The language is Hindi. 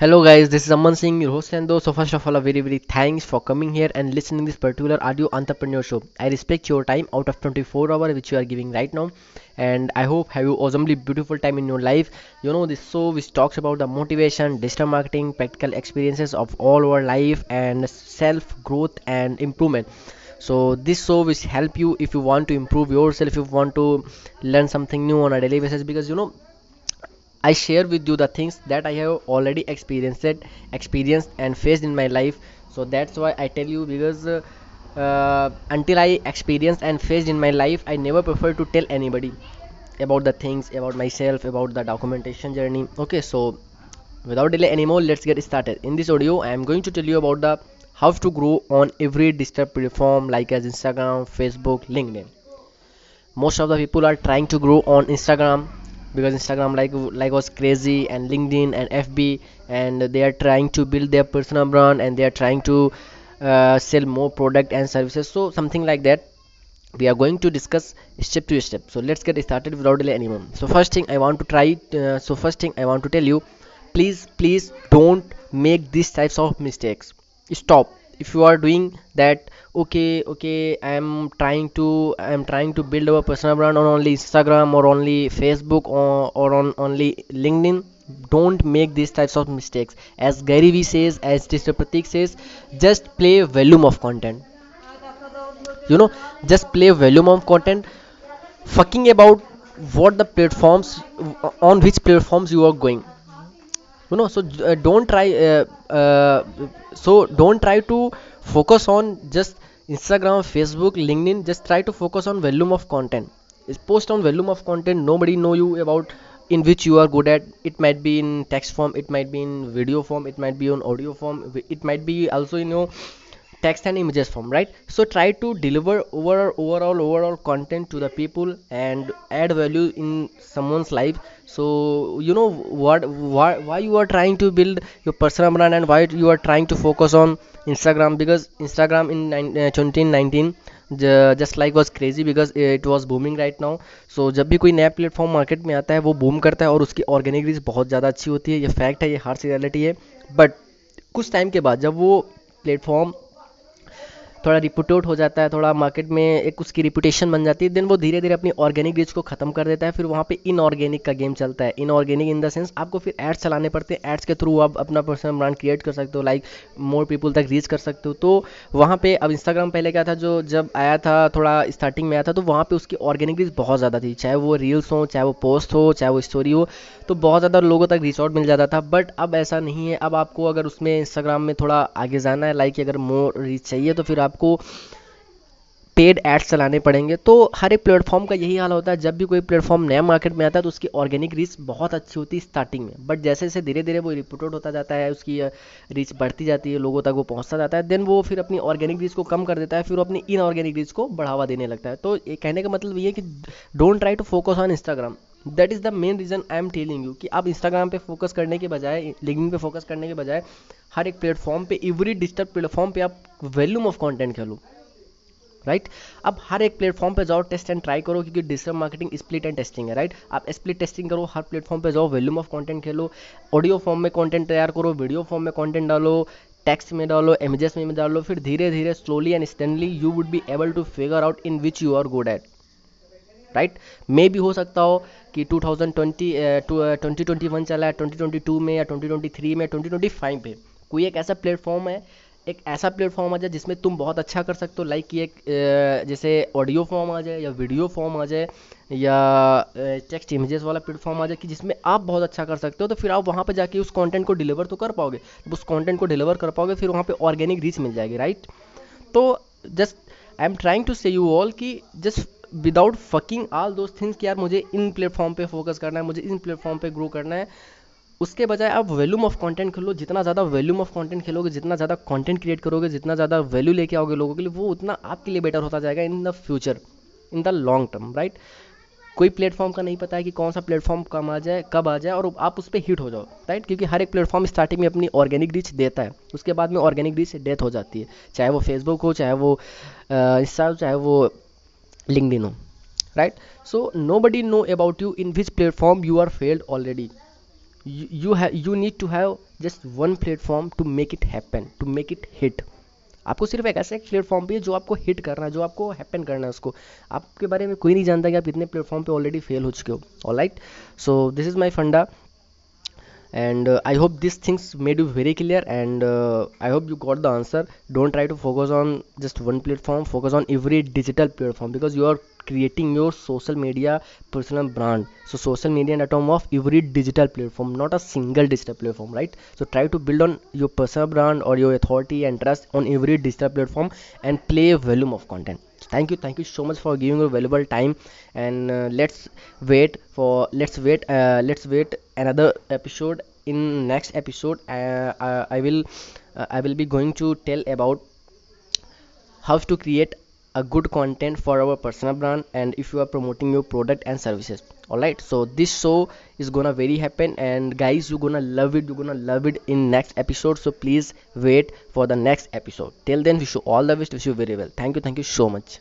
Hello guys, this is Aman Singh, your host and though. So first of all, a very very thanks for coming here and listening this particular audio entrepreneur show. I respect your time out of 24 hour which you are giving right now, and I hope have you awesomely beautiful time in your life. You know this show which talks about the motivation, digital marketing, practical experiences of all our life and self growth and improvement. So this show will help you if you want to improve yourself, if you want to learn something new on a daily basis because you know I share with you the things that I have already experienced, experienced and faced in my life. So that's why I tell you because uh, uh, until I experienced and faced in my life, I never prefer to tell anybody about the things about myself, about the documentation journey. Okay, so without delay anymore, let's get started. In this audio, I am going to tell you about the how to grow on every digital platform like as Instagram, Facebook, LinkedIn most of the people are trying to grow on instagram because instagram like like was crazy and linkedin and fb and they are trying to build their personal brand and they are trying to uh, sell more product and services. So something like that we are going to discuss step to step. So let's get started without delay anymore so first thing i want to try uh, so first thing i want to tell you please please don't make these types of mistakes. Stop if you are doing that okay okay i'm trying to i'm trying to build our personal brand on only instagram or only facebook or, or on only linkedin don't make these types of mistakes as gary vee says as Mr. pratik says just play volume of content you know just play volume of content fucking about what the platforms on which platforms you are going you know so uh, don't try uh, uh, so don't try to focus on just instagram facebook linkedin. Just try to focus on volume of content. Is post on volume of content. Nobody know you about in which you are good at. It might be in text form. It might be in video form. It might be on audio form. It might be also in your text and images form right so try to deliver overall overall overall content to the people and add value in someone's life so you know what why, why you are trying to build your personal brand and why you are trying to focus on instagram because instagram in uh, 2019 ज- just like was crazy because it was booming right now so जब भी कोई नया प्लेटफॉर्म मार्केट में आता है वो बूम करता है और उसकी ऑर्गेनिक रीच बहुत ज़्यादा अच्छी होती है ये फैक्ट है ये हार्ड सी रियलिटी है बट कुछ टाइम के बाद जब वो प्लेटफॉर्म थोड़ा रिपुटेड हो जाता है, थोड़ा मार्केट में एक उसकी रिपुटेशन बन जाती है देन वो धीरे धीरे अपनी ऑर्गेनिक रीच को खत्म कर देता है, फिर वहाँ पे इनऑर्गेनिक का गेम चलता है। इनऑर्गेनिक इन द सेंस आपको फिर एड्स चलाने पड़ते हैं एड्स के थ्रू आप अपना पर्सनल ब्रांड क्रिएट कर सकते हो लाइक मोर पीपल तक रीच कर सकते हो। तो वहाँ पे अब इंस्टाग्राम पहले क्या था, जो जब आया था, थोड़ा स्टार्टिंग में आया था तो वहाँ पे उसकी ऑर्गेनिक रीच बहुत ज़्यादा थी। चाहे वो रील्स हो, चाहे वो पोस्ट हो, चाहे वो स्टोरी हो तो बहुत ज़्यादा लोगों तक आउट मिल जाता था। बट अब ऐसा नहीं है, अब आपको अगर उसमें इंस्टाग्राम में थोड़ा आगे जाना है लाइक अगर मोर रीच चाहिए तो फिर आपको पेड एड्स चलाने पड़ेंगे। तो हर एक प्लेटफॉर्म का यही हाल होता है, जब भी कोई प्लेटफॉर्म नया मार्केट में आता है तो उसकी ऑर्गेनिक रीच बहुत अच्छी होती है स्टार्टिंग में। बट जैसे जैसे धीरे धीरे वो रिपोर्टेड होता जाता है, उसकी रीच बढ़ती जाती है, लोगों तक वो पहुँचता जाता है देन वो फिर अपनी ऑर्गेनिक रीच को कम कर देता है, फिर वो अपनी इनऑर्गेनिक रीच को बढ़ावा देने लगता है। तो कहने का मतलब ये है कि don't try to focus on Instagram that is the main reason I am telling you कि आप इंस्टाग्राम पे फोकस करने के बजाय लिंकिंग पे फोकस करने के बजाय, हर एक प्लेटफॉर्म पे एवरी डिजिटल प्लेटफॉर्म पे आप वॉल्यूम ऑफ़ कंटेंट खेलो राइट right? अब हर एक प्लेटफॉर्म पे जाओ टेस्ट एंड ट्राई करो क्योंकि digital marketing split and testing है राइट right? आप स्प्लिट टेस्टिंग करो, हर प्लेटफॉर्म पे जाओ वॉल्यूम ऑफ़ कंटेंट खेलो ऑडियो फॉर्म में कंटेंट तैयार करो वीडियो फॉर्म में कंटेंट डालो टेक्स्ट में डालो इमेजेस में डालो, फिर धीरे धीरे slowly and steadily you would be able to figure out in which you are good at right मे भी हो सकता हो कि 2020 ट्वेंटी ट्वेंटी वन चला है 2022 में या 2023 में 2025 पे। कोई एक ऐसा प्लेटफॉर्म है, एक ऐसा प्लेटफॉर्म आ जाए जिसमें तुम बहुत अच्छा कर सकते हो लाइक कि एक जैसे ऑडियो फॉर्म आ जाए या वीडियो फॉर्म आ जाए या टेक्स्ट इमेजेस वाला प्लेटफॉर्म आ जाए कि जिसमें आप बहुत अच्छा कर सकते हो तो फिर आप वहाँ पर जाके उस कंटेंट को डिलीवर तो कर पाओगे। जब उस कंटेंट को डिलीवर कर पाओगे, फिर वहाँ पर ऑर्गेनिक रीच मिल जाएगी राइट तो just I am trying to say you all कि just without fucking all those things कि यार मुझे इन प्लेटफॉर्म पे फोकस करना है, मुझे इन प्लेटफॉर्म पे ग्रो करना है। उसके बजाय आप वैल्यूम ऑफ़ कंटेंट खेलो, जितना ज़्यादा वैल्यूम ऑफ़ कंटेंट खेलोगे, जितना ज़्यादा कंटेंट क्रिएट करोगे, जितना ज़्यादा वैल्यू लेके आओगे लोगों के लिए, वो उतना आपके लिए बेटर होता जाएगा in the future in the long term right कोई प्लेटफॉर्म का नहीं पता है कि कौन सा प्लेटफॉर्म कम आ जाए, कब आ जाए, और आप उस पर हिट हो जाओ राइट क्योंकि हर एक प्लेटफॉर्म स्टार्टिंग में अपनी ऑर्गेनिक रीच देता है। उसके बाद में ऑर्गेनिक रीच डेथ हो जाती है। चाहे वो फेसबुक हो, चाहे वो इंस्टा हो, चाहे वो LinkedIn right so nobody know about you in which platform you are failed already you have you need to have just one platform to make it happen to make it hit आपको सिर्फ़ एक ऐसा एक प्लेटफॉर्म भी है जो आपको हिट करना है, जो आपको हैपन करना है उसको। आपके बारे में कोई नहीं जानता कि आप इतने प्लेटफॉर्म पे ऑलरेडी फेल हो चुके हो all right so this is my फंडा। And uh, i hope these things made you very clear and uh, i hope you got the answer. Don't try to focus on just one platform. Focus on every digital platform because you are creating your social media personal brand. So social media in a term of every digital platform not a single digital platform right? So try to build on your personal brand or your authority and trust on every digital platform and play a volume of content thank you thank you so much for giving your valuable time. And uh, let's wait for let's wait uh, let's wait another episode. In next episode uh, I, I will uh, i will be going to tell about how to create a good content for our personal brand and if you are promoting your product and services. All right so this show is gonna very happen and guys you're gonna love it you're gonna love it in next episode. So please wait for the next episode. Till then wish you all the best wish you very well. Thank you thank you so much